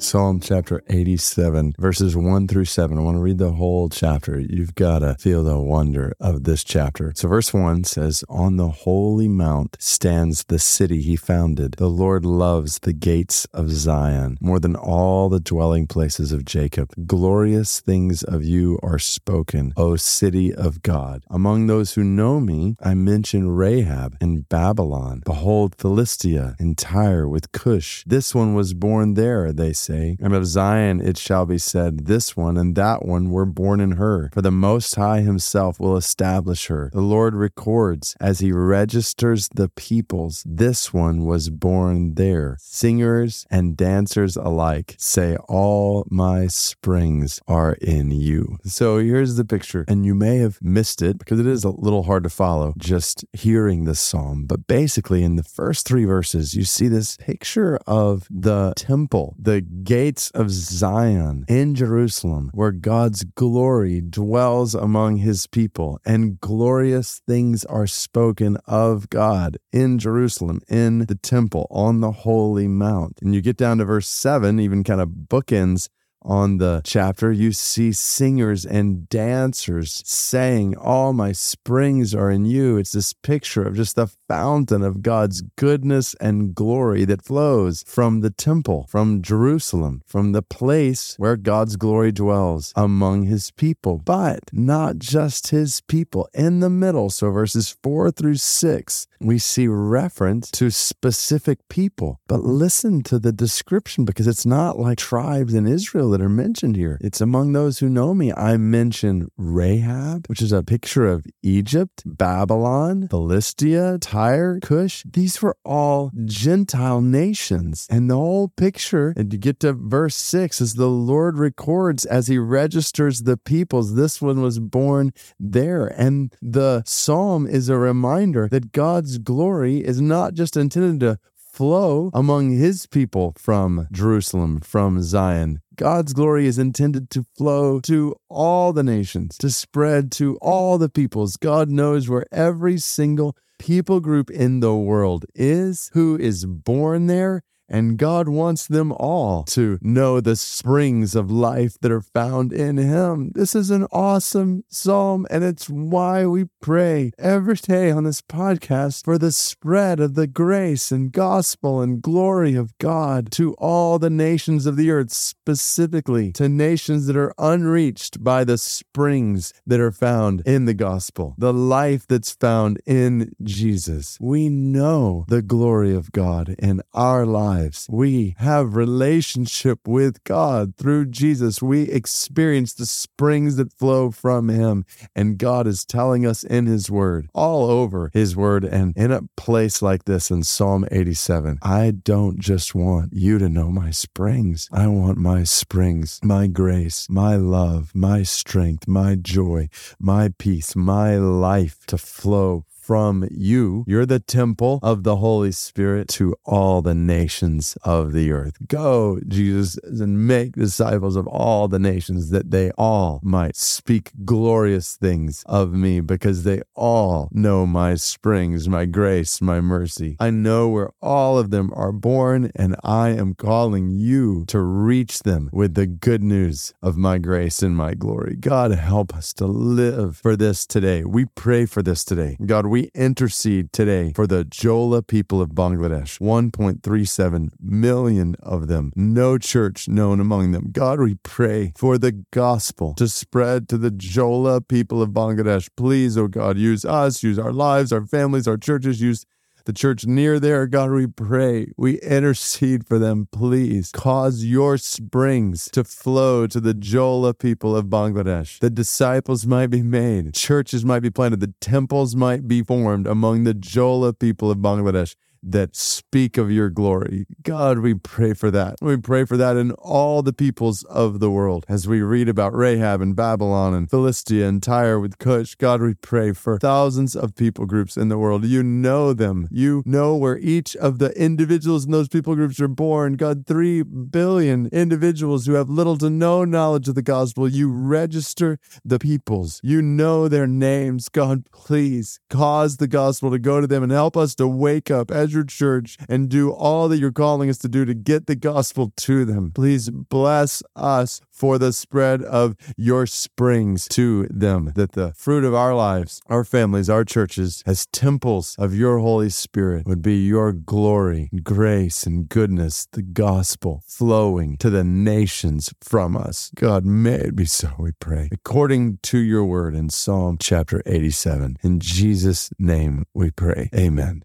Psalm chapter 87, verses 1 through 7. I want to read the whole chapter. You've got to feel the wonder of this chapter. So, verse 1 says, On the holy mount stands the city he founded. The Lord loves the gates of Zion more than all the dwelling places of Jacob. Glorious things of you are spoken, O city of God. Among those who know me, I mention Rahab and Babylon. Behold, Philistia and Tyre with Cush. This one was born there, they say And of Zion it shall be said, This one and that one were born in her. For the Most High himself will establish her. The Lord records as he registers the peoples, This one was born there. Singers and dancers alike say, All my springs are in you. So here's the picture. And you may have missed it because it is a little hard to follow just hearing this psalm. But basically, in the first three verses, you see this picture of the temple, the gates of Zion in Jerusalem, where God's glory dwells among his people, and glorious things are spoken of God in Jerusalem, in the temple, on the holy mount. And you get down to verse 7, even kind of bookends on the chapter, you see singers and dancers saying, All my springs are in you. It's this picture of just the fountain of God's goodness and glory that flows from the temple, from Jerusalem, from the place where God's glory dwells among his people, but not just his people. In the middle, so verses four through six, we see reference to specific people. But listen to the description because it's not like tribes in Israel that are mentioned here. It's among those who know me. I mention Rahab, which is a picture of Egypt, Babylon, Philistia, Tyre, Cush. These were all Gentile nations. And the whole picture, and you get to verse six, as the Lord records as he registers the peoples, this one was born there. And the psalm is a reminder that God's glory is not just intended to flow among his people from Jerusalem, from Zion. God's glory is intended to flow to all the nations, to spread to all the peoples. God knows where every single people group in the world is, who is born there, and God wants them all to know the springs of life that are found in Him. This is an awesome psalm, and it's why we pray every day on this podcast for the spread of the grace and gospel and glory of God to all the nations of the earth, specifically to nations that are unreached by the springs that are found in the gospel, the life that's found in Jesus. We know the glory of God in our lives lives. We have relationship with God through Jesus. We experience the springs that flow from him. And God is telling us in his word, all over his word and in a place like this in Psalm 87. I don't just want you to know my springs. I want my springs, my grace, my love, my strength, my joy, my peace, my life to flow from you. You're the temple of the Holy Spirit to all the nations of the earth. Go, Jesus, and make disciples of all the nations that they all might speak glorious things of me because they all know my springs, my grace, my mercy. I know where all of them are born, and I am calling you to reach them with the good news of my grace and my glory. God, help us to live for this today. We pray for this today. God, we we intercede today for the Jola people of Bangladesh, 1.37 million of them, no church known among them. God, we pray for the gospel to spread to the Jola people of Bangladesh. Please, oh God, use us, use our lives, our families, our churches, use the church near there. God, we pray, we intercede for them. Please cause your springs to flow to the Jola people of Bangladesh. The disciples might be made, churches might be planted, the temples might be formed among the Jola people of Bangladesh that speak of your glory. God, we pray for that. We pray for that in all the peoples of the world. As we read about Rahab and Babylon and Philistia and Tyre with Cush, God, we pray for thousands of people groups in the world. You know them. You know where each of the individuals in those people groups are born. God, three billion individuals who have little to no knowledge of the gospel. You register the peoples. You know their names. God, please cause the gospel to go to them and help us to wake up as your church and do all that you're calling us to do to get the gospel to them. Please bless us for the spread of your springs to them, that the fruit of our lives, our families, our churches, as temples of your Holy Spirit, would be your glory, grace, and goodness, the gospel flowing to the nations from us. God, may it be so, we pray, according to your word in Psalm chapter 87. In Jesus' name we pray. Amen.